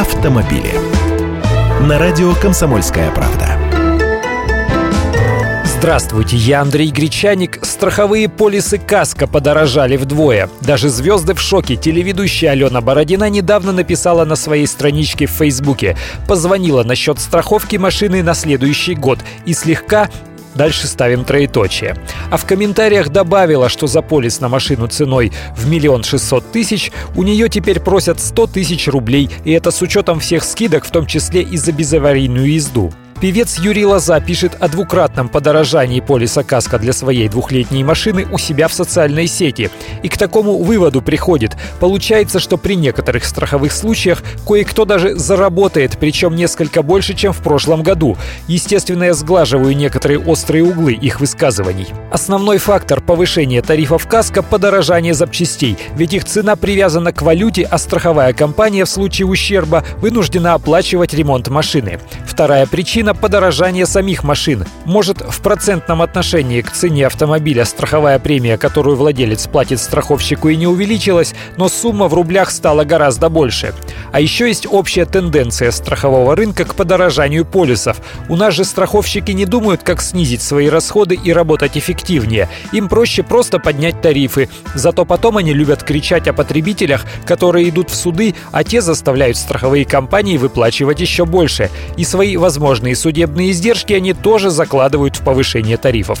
автомобили. На радио «Комсомольская правда». Здравствуйте, я Андрей Гречаник. Страховые полисы КАСКО подорожали вдвое. Даже звезды в шоке. Телеведущая Алена Бородина недавно написала на своей страничке в Фейсбуке. Позвонила насчет страховки машины на следующий год и слегка Дальше ставим троеточие. А в комментариях добавила, что за полис на машину ценой в миллион шестьсот тысяч у нее теперь просят 100 тысяч рублей, и это с учетом всех скидок, в том числе и за безаварийную езду. Певец Юрий Лоза пишет о двукратном подорожании полиса КАСКО для своей двухлетней машины у себя в социальной сети. И к такому выводу приходит. Получается, что при некоторых страховых случаях кое-кто даже заработает, причем несколько больше, чем в прошлом году. Естественно, я сглаживаю некоторые острые углы их высказываний. Основной фактор повышения тарифов КАСКО – подорожание запчастей, ведь их цена привязана к валюте, а страховая компания в случае ущерба вынуждена оплачивать ремонт машины. Вторая причина причина подорожания самих машин. Может, в процентном отношении к цене автомобиля страховая премия, которую владелец платит страховщику и не увеличилась, но сумма в рублях стала гораздо больше. А еще есть общая тенденция страхового рынка к подорожанию полисов. У нас же страховщики не думают, как снизить свои расходы и работать эффективнее. Им проще просто поднять тарифы. Зато потом они любят кричать о потребителях, которые идут в суды, а те заставляют страховые компании выплачивать еще больше. И свои возможные судебные издержки они тоже закладывают в повышение тарифов.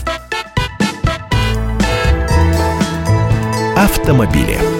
Автомобили.